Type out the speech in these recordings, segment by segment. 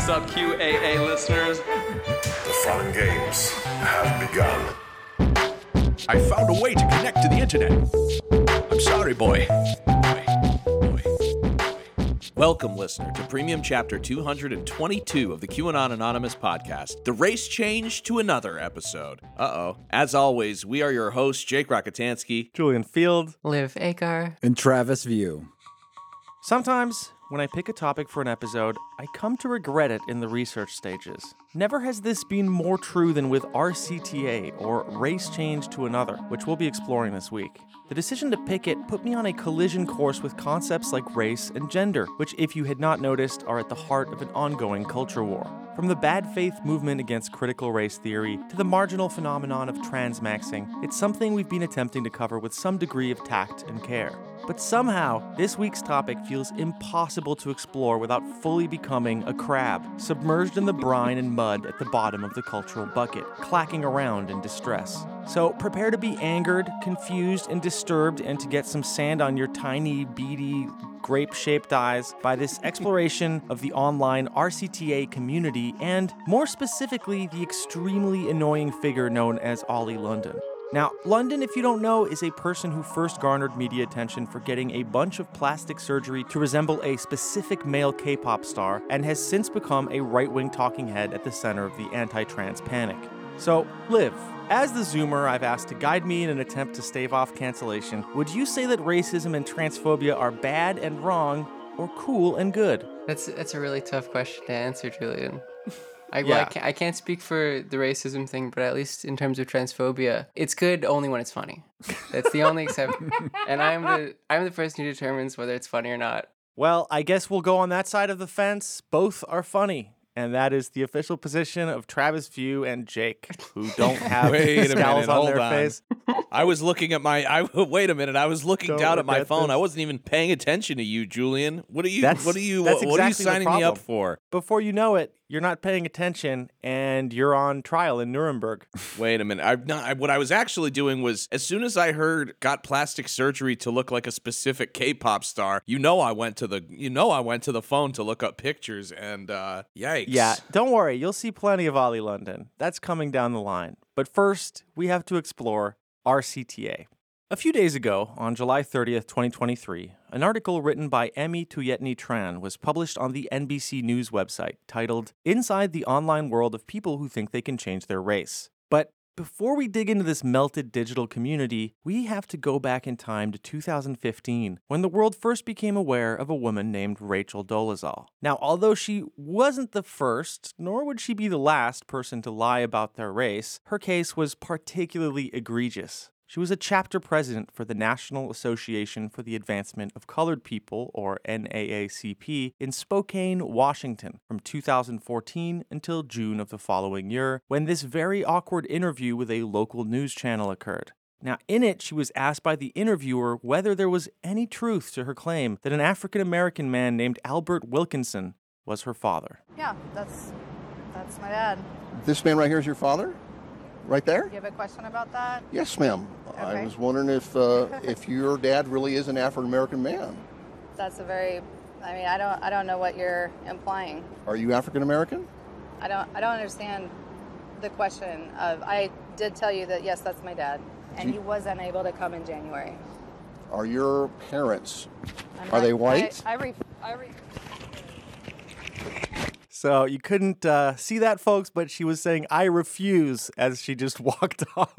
What's up, QAA listeners? The fun games have begun. I found a way to connect to the internet. I'm sorry, boy. Boy. Boy. Welcome, listener, to Premium Chapter 222 of the QAnon Anonymous podcast, The Race Change to Another episode. Uh oh. As always, we are your hosts, Jake Rockatansky. Julian Feld. Liv Agar. And Travis View. Sometimes, when I pick a topic for an episode, I come to regret it in the research stages. Never has this been more true than with RCTA, or Race Change to Another, which we'll be exploring this week. The decision to pick it put me on a collision course with concepts like race and gender, which, if you had not noticed, are at the heart of an ongoing culture war. From the bad faith movement against critical race theory to the marginal phenomenon of transmaxing, it's something we've been attempting to cover with some degree of tact and care. But somehow, this week's topic feels impossible to explore without fully becoming a crab, submerged in the brine and mud at the bottom of the cultural bucket, clacking around in distress. So prepare to be angered, confused, and disturbed, and to get some sand on your tiny, beady, grape shaped eyes by this exploration of the online RCTA community and, more specifically, the extremely annoying figure known as Oli London. Now, London, if you don't know, is a person who first garnered media attention for getting a bunch of plastic surgery to resemble a specific male K pop star and has since become a right wing talking head at the center of the anti trans panic. So, Liv, as the Zoomer I've asked to guide me in an attempt to stave off cancellation, would you say that racism and transphobia are bad and wrong or cool and good? That's that's a really tough question to answer, Julian. I, well, I, can't, I can't speak for the racism thing, but at least in terms of transphobia, it's good only when it's funny. That's the only exception. And I'm the I'm the person who determines whether it's funny or not. Well, I guess we'll go on that side of the fence. Both are funny. And that is the official position of Travis View and Jake, who don't have Wait a scowls minute, on hold their on. face. I was looking at my. I wait a minute. I was looking Don't down at my phone. this. I wasn't even paying attention to you, Julian. What are you? That's- what are you? that's what are you exactly signing me up for? Before you know it, you're not paying attention and you're on trial in Nuremberg. Wait a minute. I've not. I, what I was actually doing was, as soon as I heard got plastic surgery to look like a specific K-pop star, you know, I went to the, you know, I went to the phone to look up pictures, and uh Yeah, don't worry, you'll see plenty of Oli London. That's coming down the line. But first, we have to explore RCTA. A few days ago, on July 30th, 2023, an article written by Emmy Tuyetny Tran was published on the NBC News website titled Inside the Online World of People Who Think They Can Change Their Race. Before we dig into this melted digital community, we have to go back in time to 2015, when the world first became aware of a woman named Rachel Dolezal. Now, although she wasn't the first, nor would she be the last person to lie about their race, her case was particularly egregious. She was a chapter president for the National Association for the Advancement of Colored People, or NAACP, in Spokane, Washington, from 2014 until June of the following year, when this very awkward interview with a local news channel occurred. Now, in it, she was asked by the interviewer whether there was any truth to her claim that an African American man named Albert Wilkerson was her father. Yeah, that's that's my dad. This man right here is your father? Right there? You have a question about that? Yes, ma'am. I was wondering if uh, if your dad really is an African American man. That's a very I mean, I don't I don't know what you're implying. Are you African American? I don't I don't understand the question of I did tell you that yes, that's my dad. And he was unable to come in January. Are your parents I'm Are not- they white? I, I, re, I re, So you couldn't uh, see that, folks, but she was saying, I refuse as she just walked off.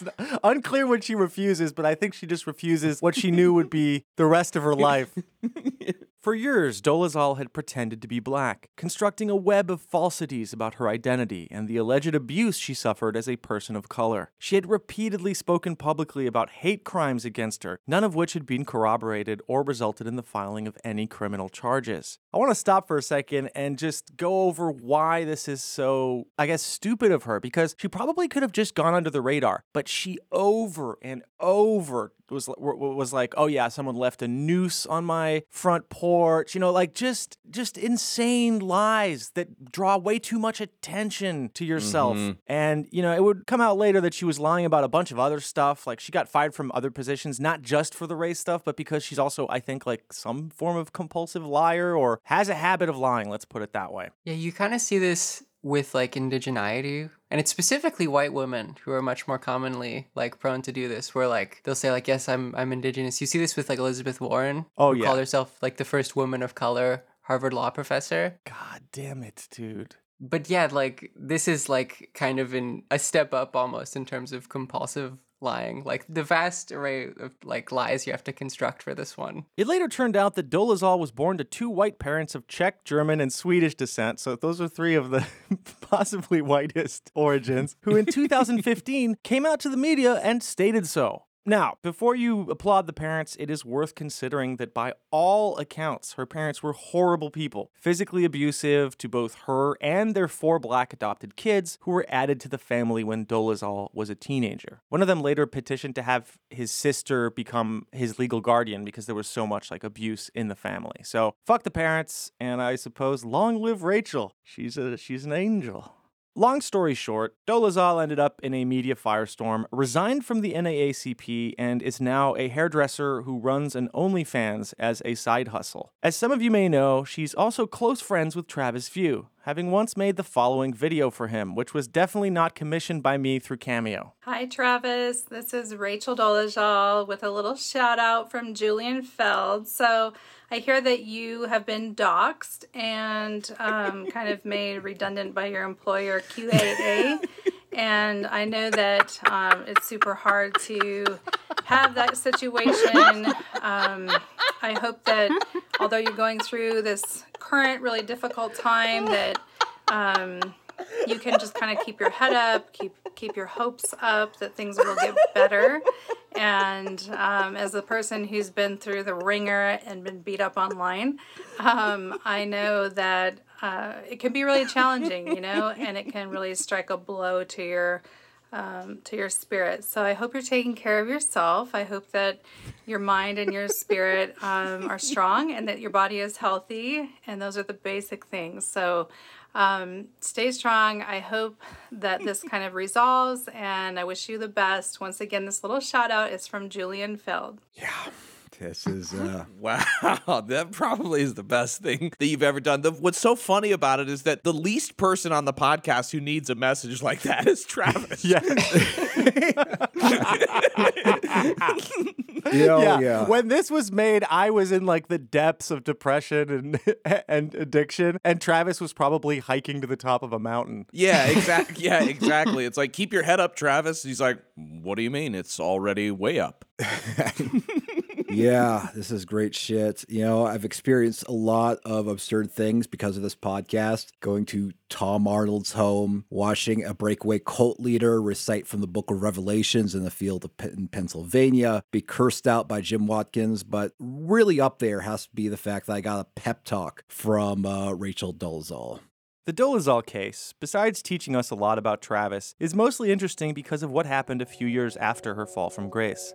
not- unclear what she refuses, but I think she just refuses what she knew would be the rest of her life. For years, Dolezal had pretended to be black, constructing a web of falsities about her identity and the alleged abuse she suffered as a person of color. She had repeatedly spoken publicly about hate crimes against her, none of which had been corroborated or resulted in the filing of any criminal charges. I want to stop for a second and just go over why this is so, I guess, stupid of her, because she probably could have just gone under the radar, but she over and over was was like, "Oh yeah, someone left a noose on my front porch." You know, like just just insane lies that draw way too much attention to yourself. Mm-hmm. And you know, it would come out later that she was lying about a bunch of other stuff. Like she got fired from other positions, not just for the race stuff, but because she's also, I think, like some form of compulsive liar or has a habit of lying. Let's put it that way. Yeah, you kind of see this with like indigeneity, and it's specifically white women who are much more commonly like prone to do this. Where like they'll say like, "Yes, I'm I'm indigenous." You see this with like Elizabeth Warren, Oh, who yeah. called herself like the first woman of color Harvard law professor. God damn it, dude. But yeah, like this is like kind of in a step up almost in terms of compulsive lying. Like the vast array of like lies you have to construct for this one. It later turned out that Dolezal was born to two white parents of Czech, German, and Swedish descent. So those are three of the possibly whitest origins, who in 2015 came out to the media and stated so. Now, before you applaud the parents, it is worth considering that by all accounts, her parents were horrible people, physically abusive to both her and their four black adopted kids who were added to the family when Dolezal was a teenager. One of them later petitioned to have his sister become his legal guardian because there was so much like abuse in the family. So, fuck the parents, and I suppose long live Rachel. She's a she's an angel. Long story short, Dolezal ended up in a media firestorm, resigned from the NAACP, and is now a hairdresser who runs an OnlyFans as a side hustle. As some of you may know, she's also close friends with Travis View, having once made the following video for him, which was definitely not commissioned by me through Cameo. Hi, Travis. This is Rachel Dolezal with a little shout out from Julian Feld. So, I hear that you have been doxxed and um, kind of made redundant by your employer, QAA. And I know that um, it's super hard to have that situation. Um, I hope that although you're going through this current really difficult time, that um, you can just kind of keep your head up, keep keep your hopes up that things will get better. And um, as a person who's been through the ringer and been beat up online, um, I know that uh, it can be really challenging, you know, and it can really strike a blow to your um, to your spirit. So I hope you're taking care of yourself. I hope that your mind and your spirit um, are strong and that your body is healthy. And those are the basic things. So um, stay strong. I hope that this kind of resolves and I wish you the best. Once again, this little shout out is from Julian Feld. This is uh Wow, that probably is the best thing that you've ever done. The, what's so funny about it is that the least person on the podcast who needs a message like that is Travis. Yeah. you know, yeah. When this was made, I was in like the depths of depression and and addiction, and Travis was probably hiking to the top of a mountain. Yeah, exactly. Yeah, exactly. It's like keep your head up, Travis. He's like, "What do you mean? It's already way up." Yeah, this is great shit. You know, I've experienced a lot of absurd things because of this podcast. Going to Tom Arnold's home, watching a breakaway cult leader recite from the book of Revelations in the field of Pe- in Pennsylvania, be cursed out by Jim Watkins, but really up there has to be the fact that I got a pep talk from uh, Rachel Dolezal. The Dolezal case, besides teaching us a lot about Travis, is mostly interesting because of what happened a few years after her fall from grace.